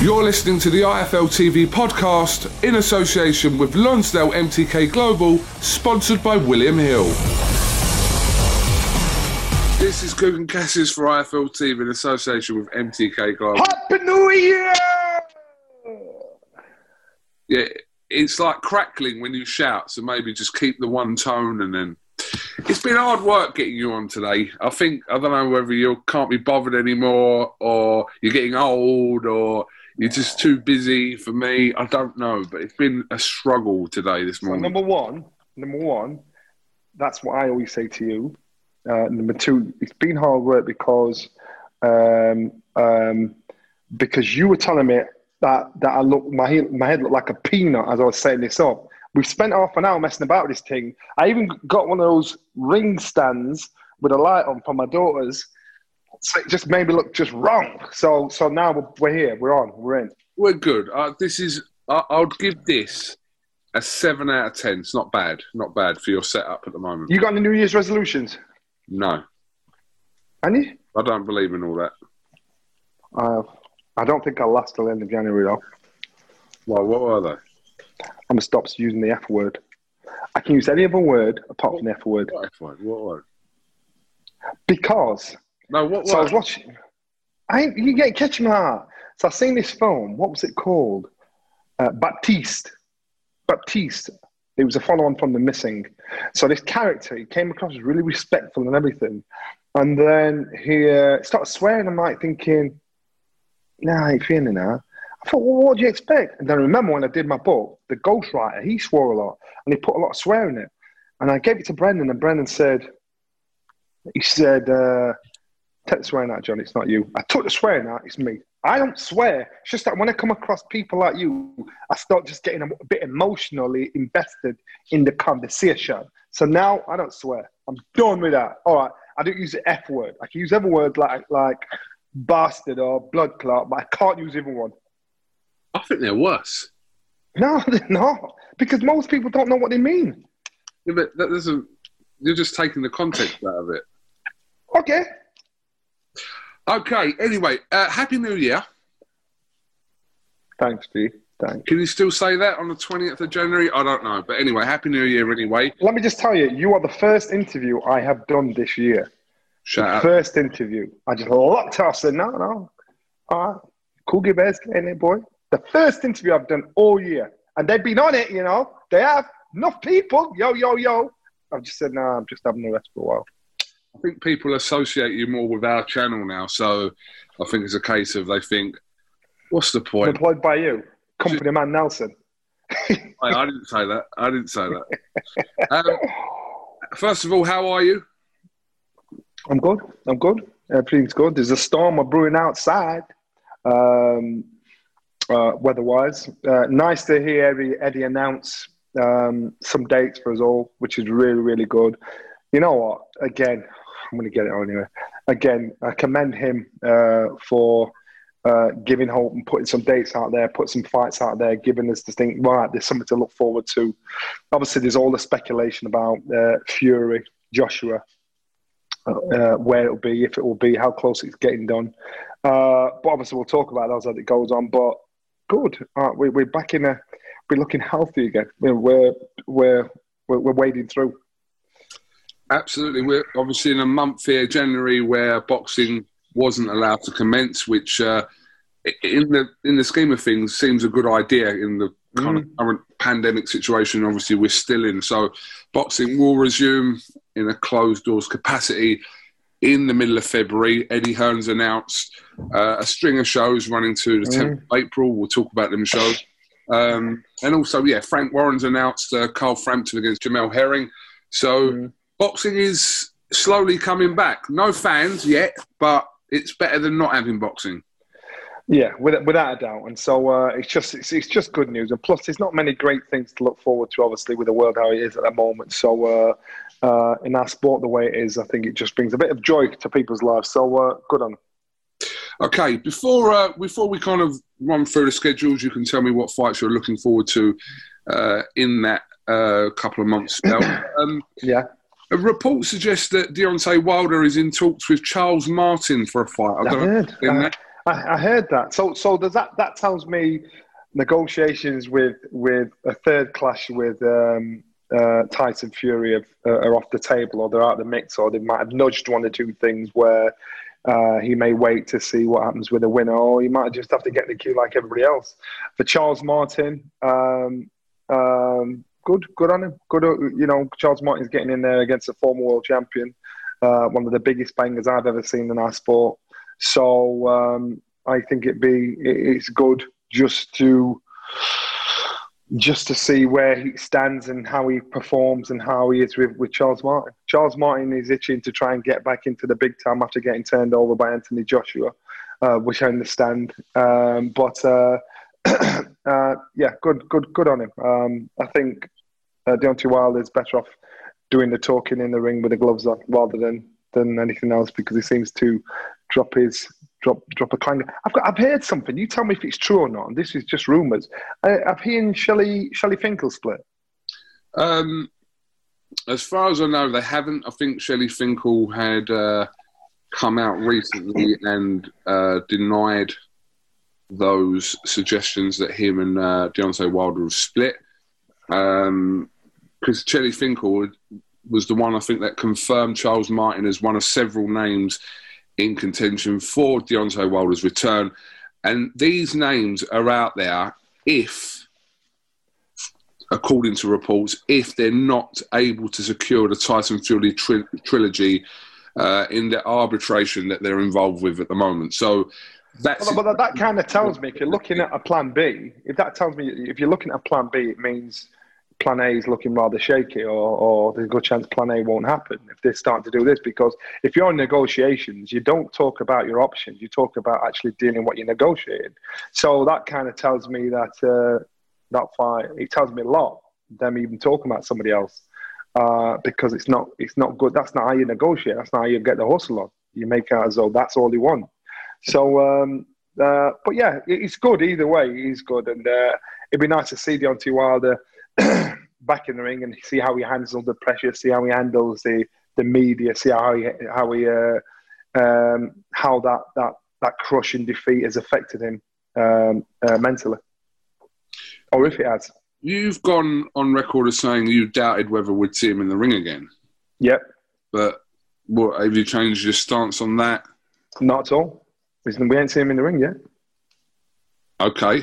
You're listening to the IFL TV podcast in association with Lonsdale MTK Global, sponsored by William Hill. This is Kugan Cassius for IFL TV in association with MTK Global. Happy New Year! Yeah, it's like crackling when you shout, so maybe just keep the one tone and then. It's been hard work getting you on today. I think, I don't know whether you can't be bothered anymore or you're getting old or you're just too busy for me. I don't know, but it's been a struggle today this morning. number one, number one, that's what I always say to you. Uh, number two, it's been hard work because um, um, because you were telling me that that I look my head, my head looked like a peanut as I was setting this up. We've spent half an hour messing about with this thing. I even got one of those ring stands with a light on for my daughters. So it just made me look just wrong. So so now we're, we're here. We're on. We're in. We're good. Uh, this is, I I would give this a 7 out of 10. It's not bad. Not bad for your setup at the moment. You got any New Year's resolutions? no, Any? I don't believe in all that. Uh, I don't think I'll last till the end of January though. Well, what are they? I'm gonna stop using the F word. I can use any other word apart from the F word What, F word? what word? because. No, what So I was watching. I ain't, you get catching my heart. So I seen this film. What was it called? Uh, Baptiste. Baptiste. It was a follow-on from The Missing. So this character, he came across as really respectful and everything, and then he uh, started swearing. I'm like thinking, Nah, I ain't feeling that. I thought, well, what do you expect? And then I remember when I did my book, the ghostwriter, he swore a lot and he put a lot of swear in it. And I gave it to Brendan, and Brendan said, he said, uh, take the swearing out, John, it's not you. I took the swearing out, it's me. I don't swear. It's just that when I come across people like you, I start just getting a bit emotionally invested in the conversation. So now I don't swear. I'm done with that. All right. I don't use the F word. I can use other words like like bastard or blood clot, but I can't use either one. I think they're worse. No, they're not. Because most people don't know what they mean. Yeah, but that doesn't. You're just taking the context out of it. Okay. Okay. Anyway, uh, happy New Year. Thanks, G. Thanks. Can you still say that on the 20th of January? I don't know, but anyway, happy New Year anyway. Let me just tell you, you are the first interview I have done this year. Shout The out. first interview. I just locked up. I said, no, no. All right. Cougar Bears getting it, boy. The first interview I've done all year. And they've been on it, you know. They have. Enough people. Yo, yo, yo. I've just said, no, I'm just having a rest for a while. I think people associate you more with our channel now, so I think it's a case of they think, "What's the point?" Employed by you, company man Nelson. I, I didn't say that. I didn't say that. Um, first of all, how are you? I'm good. I'm good. Everything's good. There's a storm brewing outside, um, uh, weather-wise. Uh, nice to hear Eddie, Eddie announce um, some dates for us all, which is really, really good. You know what? Again, I'm going to get it on anyway. again, I commend him uh, for uh, giving hope and putting some dates out there, put some fights out there, giving us to think, right, there's something to look forward to. Obviously, there's all the speculation about uh, Fury, Joshua, uh, where it'll be, if it will be, how close it's getting done. Uh, but obviously, we'll talk about those as it goes on. But good, we, we're back in a, we're looking healthy again. We're we're we're, we're wading through. Absolutely, we're obviously in a month here, January, where boxing wasn't allowed to commence, which uh, in the in the scheme of things seems a good idea in the kind mm. of current pandemic situation. Obviously, we're still in, so boxing will resume in a closed doors capacity in the middle of February. Eddie Hearn's announced uh, a string of shows running to the 10th of April. We'll talk about them shows. Um, and also, yeah, Frank Warren's announced uh, Carl Frampton against Jamel Herring. So mm. Boxing is slowly coming back. No fans yet, but it's better than not having boxing. Yeah, without a doubt, and so uh, it's just it's, it's, just good news. And plus, there's not many great things to look forward to, obviously, with the world how it is at the moment. So, uh, uh, in our sport the way it is, I think it just brings a bit of joy to people's lives. So, uh, good on. Okay, before uh, before we kind of run through the schedules, you can tell me what fights you're looking forward to uh, in that couple of months. Um, yeah. A report suggests that Deontay Wilder is in talks with Charles Martin for a fight. I, I heard. I, I, heard that. So, so does that that tells me negotiations with with a third clash with um, uh, Tyson Fury have, uh, are off the table, or they're out of the mix, or they might have nudged one or two things where uh, he may wait to see what happens with a winner, or he might just have to get the queue like everybody else. For Charles Martin, um, um, good, good on him. Good, uh, you know, Charles Martin's getting in there against a former world champion, uh, one of the biggest bangers I've ever seen in our sport. So um, I think it'd be it's good just to just to see where he stands and how he performs and how he is with, with Charles Martin. Charles Martin is itching to try and get back into the big time after getting turned over by Anthony Joshua, uh, which I understand. Um, but uh, uh, yeah, good, good, good on him. Um, I think uh, Deontay Wilder is better off doing the talking in the ring with the gloves on rather than than anything else because he seems to drop his drop drop a clang. I've got I've heard something. You tell me if it's true or not. And this is just rumours. Uh, I've heard Shelly Shelly Finkel split. Um, as far as I know, they haven't. I think Shelly Finkel had uh, come out recently and uh, denied those suggestions that him and uh, Deontay Wilder have split. Because um, Shelly Finkel was the one I think that confirmed Charles Martin as one of several names in contention for Deontay Wilder's return. And these names are out there if, according to reports, if they're not able to secure the Tyson Fury tri- trilogy uh, in the arbitration that they're involved with at the moment. So that's. Well, but that kind of tells me if you're looking at a plan B, if that tells me if you're looking at a plan B, it means plan A is looking rather shaky, or, or there's a good chance plan A won't happen if they start to do this. Because if you're in negotiations, you don't talk about your options, you talk about actually dealing what you're negotiating. So that kind of tells me that uh, that fight, it tells me a lot, them even talking about somebody else. Uh, because it's not it's not good. That's not how you negotiate. That's not how you get the hustle on. You make out as though that's all you want. So, um, uh, but yeah, it's good either way. He's good, and uh, it'd be nice to see Deontay Wilder back in the ring and see how he handles the pressure, see how he handles the, the media, see how he how he uh, um, how that that that crushing defeat has affected him um, uh, mentally, or if it has. You've gone on record as saying you doubted whether we'd see him in the ring again. Yep. But what have you changed your stance on that? Not at all. We ain't seen him in the ring yet. Okay.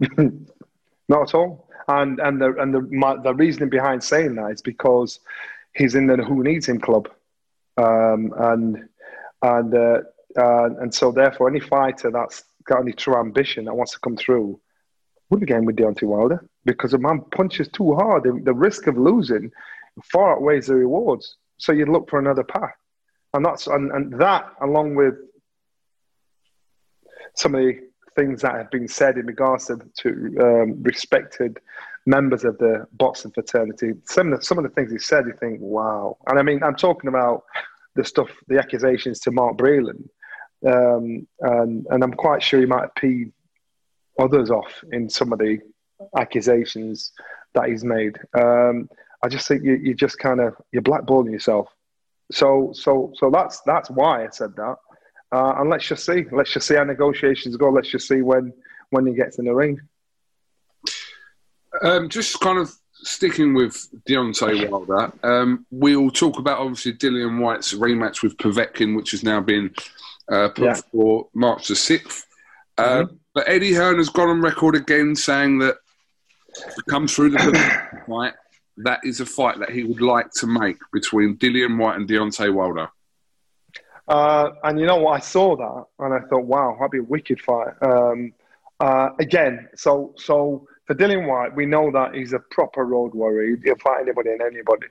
Not at all. And and the and the my, the reasoning behind saying that is because he's in the Who Needs Him club, um, and and uh, uh, and so therefore any fighter that's got any true ambition that wants to come through would be getting with Deontay Wilder because a man punches too hard. The, the risk of losing far outweighs the rewards. So you'd look for another path, and that's and, and that along with some of the things that have been said in regards to, to um, respected members of the boxing fraternity. Some of the, some of the things he said, you think, wow. And I mean, I'm talking about the stuff, the accusations to Mark Breland, um, and and I'm quite sure he might peed others off in some of the accusations that he's made. Um, I just think you, you just kind of you're blackballing yourself. So so so that's that's why I said that. Uh, and let's just see. Let's just see how negotiations go. Let's just see when when he gets in the ring. Um, just kind of sticking with Deontay Wilder, um, we'll talk about obviously Dillian Whyte's rematch with Povetkin, which has now been uh, put yeah. for March the 6th. Uh, mm-hmm. But Eddie Hearn has gone on record again saying that it comes through the fight, that is a fight that he would like to make between Dillian White and Deontay Wilder. Uh, and you know what? I saw that and I thought, wow, that'd be a wicked fight. Um, uh, again, so so for Dillian Whyte, we know that he's a proper road warrior. He'll fight anybody and anybody.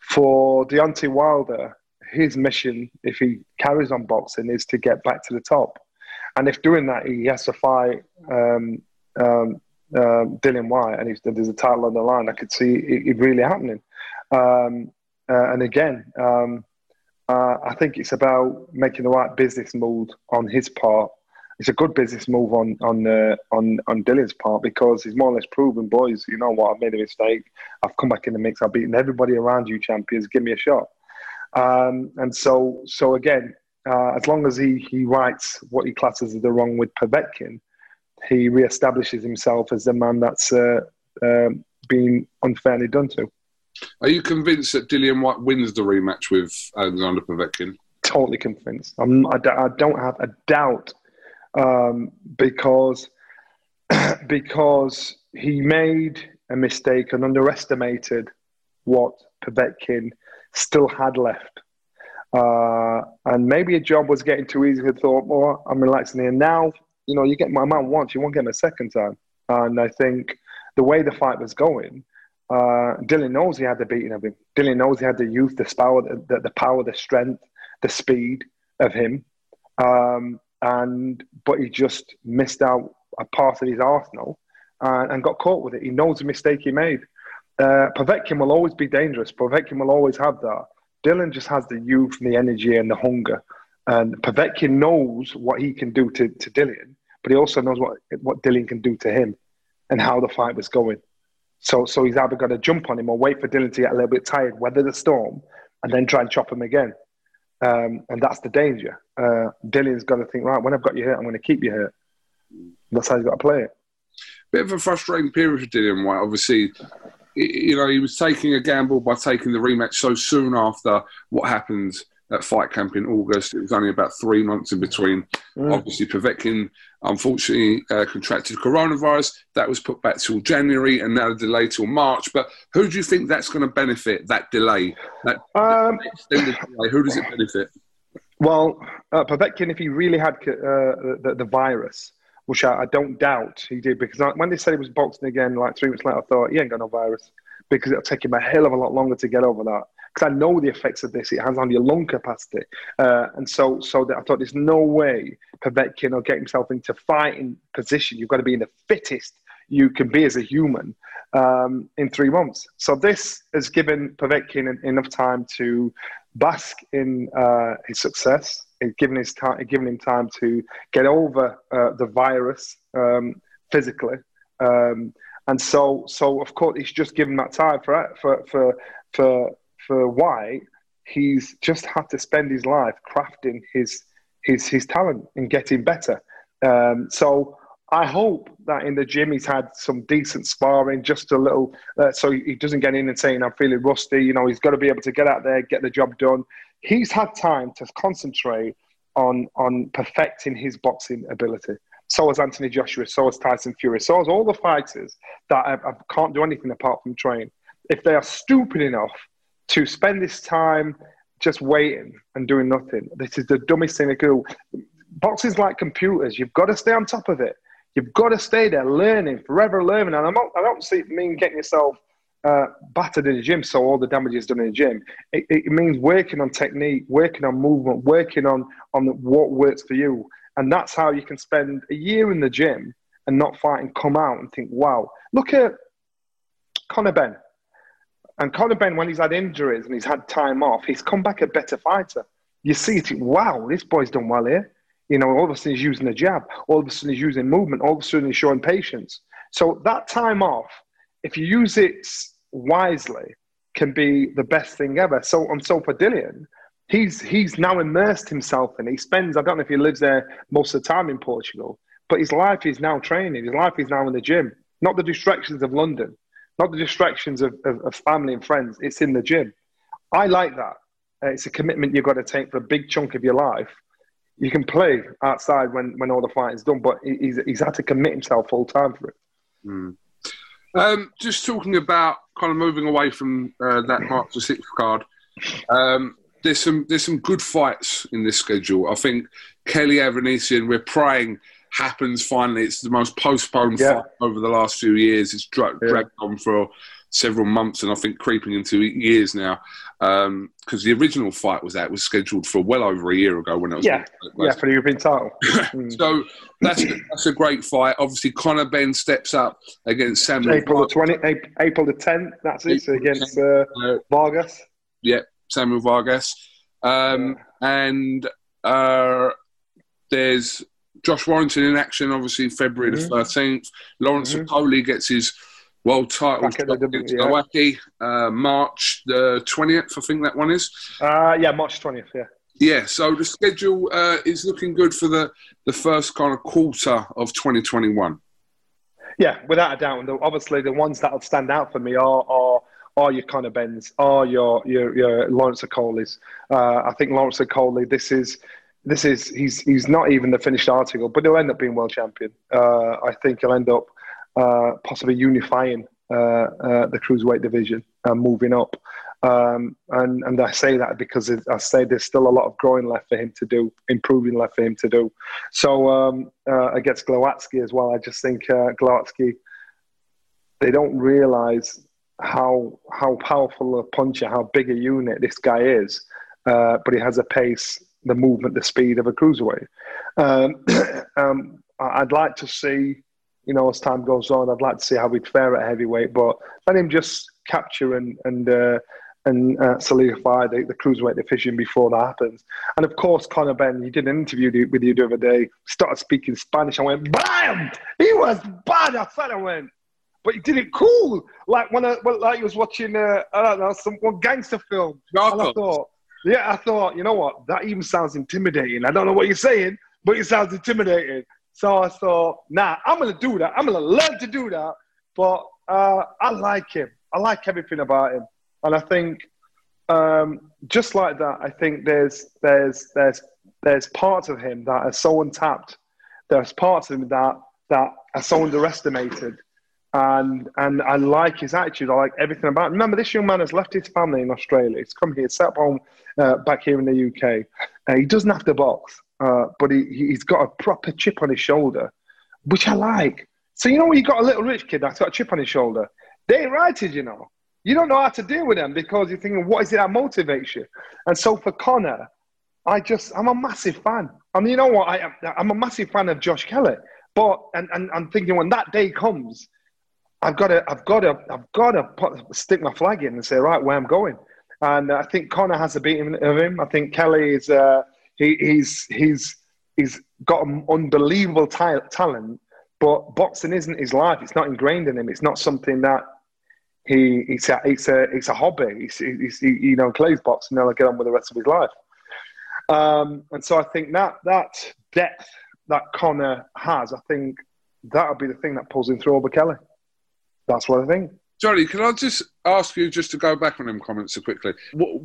For Deontay Wilder, his mission, if he carries on boxing, is to get back to the top. And if doing that, he has to fight um, um, um Dillian Whyte, and there's a title on the line, I could see it, it really happening. Um, uh, and again, um, uh, I think it's about making the right business move on his part it's a good business move on on uh, on on Dillian's part because he's more or less proven, boys. You know what? I've made a mistake. I've come back in the mix. I've beaten everybody around you, champions. Give me a shot. Um, and so so again, uh, as long as he he writes what he classes as the wrong with Povetkin, he reestablishes himself as the man that's uh, um, been unfairly done to. Are you convinced that Dillian Whyte wins the rematch with Alexander Povetkin? Totally convinced. I'm, I, I don't have a doubt um, because because he made a mistake and underestimated what Povetkin still had left. Uh, and maybe a job was getting too easy. He thought, well, I'm relaxing here. Now, you know, you get my man once, you won't get him a second time. And I think the way the fight was going, uh, Dillian knows he had the beating of him. Dillian knows he had the youth, the power, the, the power, the strength, the speed of him. Um, and but he just missed out a part of his arsenal and, and got caught with it. He knows the mistake he made. Uh, Povetkin will always be dangerous. Povetkin will always have that. Dillian just has the youth and the energy and the hunger. And Povetkin knows what he can do to, to Dillian, but he also knows what, what Dillian can do to him and how the fight was going. So, so he's either going to jump on him or wait for Dillian to get a little bit tired, weather the storm, and then try and chop him again. Um, and that's the danger. Uh, Dillian's got to think, right, when I've got you hurt, I'm going to keep you hurt. That's how he's got to play it. Bit of a frustrating period for Dillian Whyte. Obviously, you know, he was taking a gamble by taking the rematch so soon after what happened at Fight Camp in August. It was only about three months in between. Mm. Obviously, Povetkin unfortunately uh, contracted coronavirus. That was put back till January and now the delay till March. But who do you think that's going to benefit, that delay? That, um, delay? Who does it benefit? Well, uh, Povetkin, if he really had uh, the, the, virus, which I, I, don't doubt he did, because I, when they said he was boxing again, like three weeks later, I thought he ain't got no virus because it'll take him a hell of a lot longer to get over that because I know the effects of this. It has on your lung capacity, uh, and so so that I thought there's no way Povetkin will get himself into fighting position. You've got to be in the fittest you can be as a human um, in three months. So this has given Povetkin enough time to bask in uh, his success. It's given his time, given him time to get over uh, the virus um, physically. Um, and so, so of course, he's just given that time for for for for for Whyte, he's just had to spend his life crafting his his his talent and getting better. Um, so I hope that in the gym he's had some decent sparring, just a little, uh, so he doesn't get in and saying I'm feeling rusty. You know, he's got to be able to get out there, get the job done. He's had time to concentrate on on perfecting his boxing ability. So has Anthony Joshua, so has Tyson Fury, so has all the fighters that I, I can't do anything apart from train. If they are stupid enough to spend this time just waiting and doing nothing. This is the dumbest thing to do. Boxing's like computers. You've got to stay on top of it. You've got to stay there learning, forever learning. And I'm not, I don't see, mean getting yourself uh, battered in the gym so all the damage is done in the gym. It, it, means working on technique, working on movement, working on, on what works for you. And that's how you can spend a year in the gym and not fight and come out and think, wow, look at Conor Benn. And Conor Benn, when he's had injuries and he's had time off, he's come back a better fighter. you see it. Wow, this boy's done well here. You know, all of a sudden he's using a jab. All of a sudden he's using movement. All of a sudden he's showing patience. So that time off, if you use it wisely, can be the best thing ever. So and so for Dillian, he's he's now immersed himself in. He spends I don't know if he lives there most of the time in Portugal, but his life is now training. His life is now in the gym, not the distractions of London, not the distractions of, of, of family and friends. It's in the gym. I like that. Uh, it's a commitment you've got to take for a big chunk of your life. You can play outside when, when all the fighting's done, but he's, he's had to commit himself full time for it. Mm. Um, just talking about kind of moving away from uh, that March the sixth card. Um, there's some there's some good fights in this schedule. I think Kelly Avanesyan, we're praying happens finally. It's the most postponed yeah. fight over the last few years. It's dra- yeah. dragged on for several months and I think creeping into years now. Because um, the original fight was that was scheduled for well over a year ago when it was yeah yeah for the European title. Mm. so that's that's a great fight. Obviously, Conor Benn steps up against Samuel. April the twenty, April the tenth. That's it so against uh, uh, Vargas. Yeah, Samuel Vargas, um, and uh, there's Josh Warrington in action. Obviously, February mm-hmm. the 13th. Lawrence mm gets his world title against yeah. uh, March the 20th. I think that one is. Uh, yeah, March 20th. Yeah. Yeah, so the schedule uh, is looking good for the, the first kind of quarter of 2021. Yeah, without a doubt. And obviously, the ones that'll stand out for me are, are are your Conor Benns, are your your, your Lawrence Okolie's. Uh, I think Lawrence Okolie, this is this is he's he's not even the finished article, but he'll end up being world champion. Uh, I think he'll end up uh, possibly unifying uh, uh the cruiserweight division and moving up. Um, and and I say that because I say there's still a lot of growing left for him to do, improving left for him to do. So um, uh, against Glowacki as well, I just think uh, Glowacki they don't realize how how powerful a puncher, how big a unit this guy is. Uh, but he has a pace the movement, the speed of a cruiserweight. Um, um, I'd like to see, you know, as time goes on, I'd like to see how we'd fare at heavyweight, but let him just capture and and uh, and uh, solidify the, the cruiserweight division before that happens. And of course, Conor Benn, he did an interview with you the other day, started speaking Spanish. I went, bam! He was bad. I said, I went, but he did it cool. Like when I, well, like he was watching, uh, I don't know, some one gangster film. And I thought, yeah, I thought, you know what? That even sounds intimidating. I don't know what you're saying, but it sounds intimidating. So I thought, nah, I'm gonna do that. I'm gonna learn to do that. But uh, I like him. I like everything about him, and I think um, just like that, I think there's there's there's there's parts of him that are so untapped. There's parts of him that that are so underestimated and and I like his attitude. I like everything about. Him. Remember, this young man has left his family in Australia. He's come here, set up home uh, back here in the UK. Uh, he doesn't have to box, uh, but he he's got a proper chip on his shoulder, which I like. So you know when you got a little rich kid that's got a chip on his shoulder, they righted, you know. You don't know how to deal with them because you're thinking, what is it that motivates you? And so for Conor, I just I'm a massive fan. I mean, you know what? I I'm a massive fan of Josh Kelly. But and, and I'm thinking when that day comes I've got to, I've got to, I've got to put, stick my flag in and say, right, where I'm going. And I think Conor has a beating of him. I think Kelly is, uh, he, he's, he's, he's got an unbelievable t- talent, but boxing isn't his life. It's not ingrained in him. It's not something that he, it's a, it's a, it's a hobby. He's, he's he, you know, plays boxing, and he'll get on with the rest of his life. Um, and so I think that that depth that Conor has, I think that'll be the thing that pulls him through over Kelly that's what I think. Johnny, can I just ask you just to go back on them comments so quickly? What,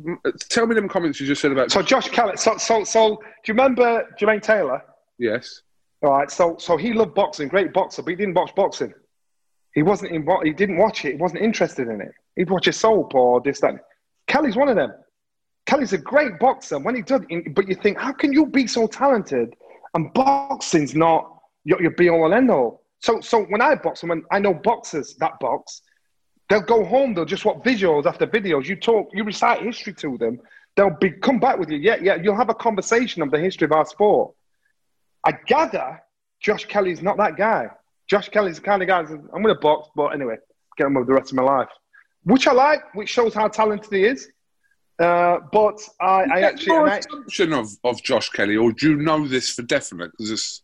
tell me them comments you just said about. So Josh Kelly. So, so, so, do you remember Jermaine Taylor? Yes. All right. So, so he loved boxing, great boxer, but he didn't watch boxing. He wasn't in. He didn't watch it. He wasn't interested in it. He'd watch a soap or this that. Kelly's one of them. Kelly's a great boxer. When he does, but you think, how can you be so talented and boxing's not your, your be all and end all? So, so when I box, when I know boxers that box, they'll go home. They'll just watch videos after videos. You talk, you recite history to them. They'll be come back with you. Yeah, yeah. You'll have a conversation of the history of our sport. I gather Josh Kelly's not that guy. Josh Kelly's the kind of guy. I'm going to box, but anyway, get on with the rest of my life, which I like, which shows how talented he is. Uh, but I, I actually, your I, assumption of, of Josh Kelly, or do you know this for definite? Because it's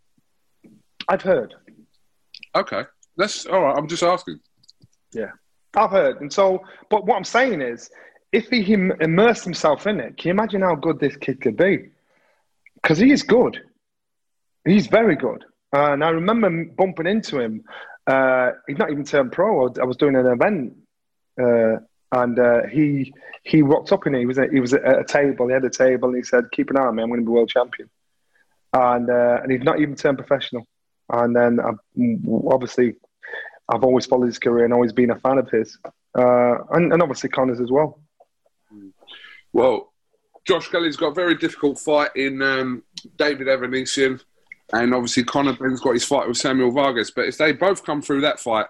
I've heard. Okay. That's all right. I'm just asking. Yeah, I've heard. And so, but what I'm saying is, if he immersed himself in it, can you imagine how good this kid could be? Because he is good. He's very good. Uh, and I remember bumping into him. Uh, he's not even turned pro. I was doing an event, uh, and uh, he he walked up it. He was a, he was at a table. He had a table, and he said, "Keep an eye on me. I'm going to be world champion." And uh, and he's not even turned professional. And then I've, obviously, I've always followed his career and always been a fan of his, uh, and, and obviously Conor's as well. Well, Josh Kelly's got a very difficult fight in um, David Avanesyan, and obviously Conor Benn's got his fight with Samuel Vargas. But if they both come through that fight,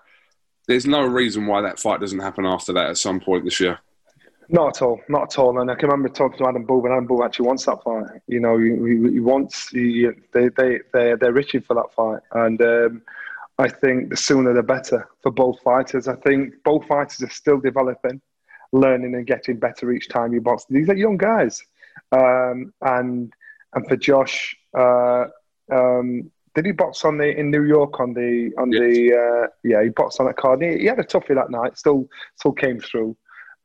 there's no reason why that fight doesn't happen after that at some point this year. Not at all, not at all. And I can remember talking to Adam Booth, and Adam Booth actually wants that fight. You know, he, he, wants, he, they, they, they, they're reaching for that fight. And um, I think the sooner the better for both fighters. I think both fighters are still developing, learning and getting better each time you box. These are young guys. Um, and and for Josh, uh, um, did he box on the in New York on the on Yes. the uh, yeah he boxed on that card. He, he had a toughie that night. Still still came through.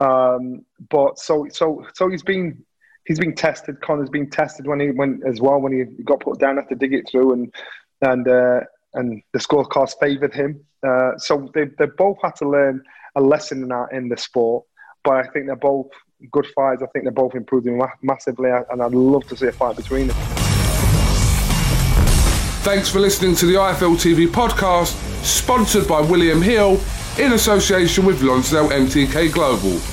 Um, but so so so he's been he's been tested. Conor's been tested when he went as well when he got put down after dig it through and and uh, and the scorecards favoured him. Uh, so they they both had to learn a lesson in that in the sport. But I think they're both good fights. I think they're both improving massively, and I'd love to see a fight between them. Thanks for listening to the IFL TV podcast, sponsored by William Hill in association with Lonsdale MTK Global.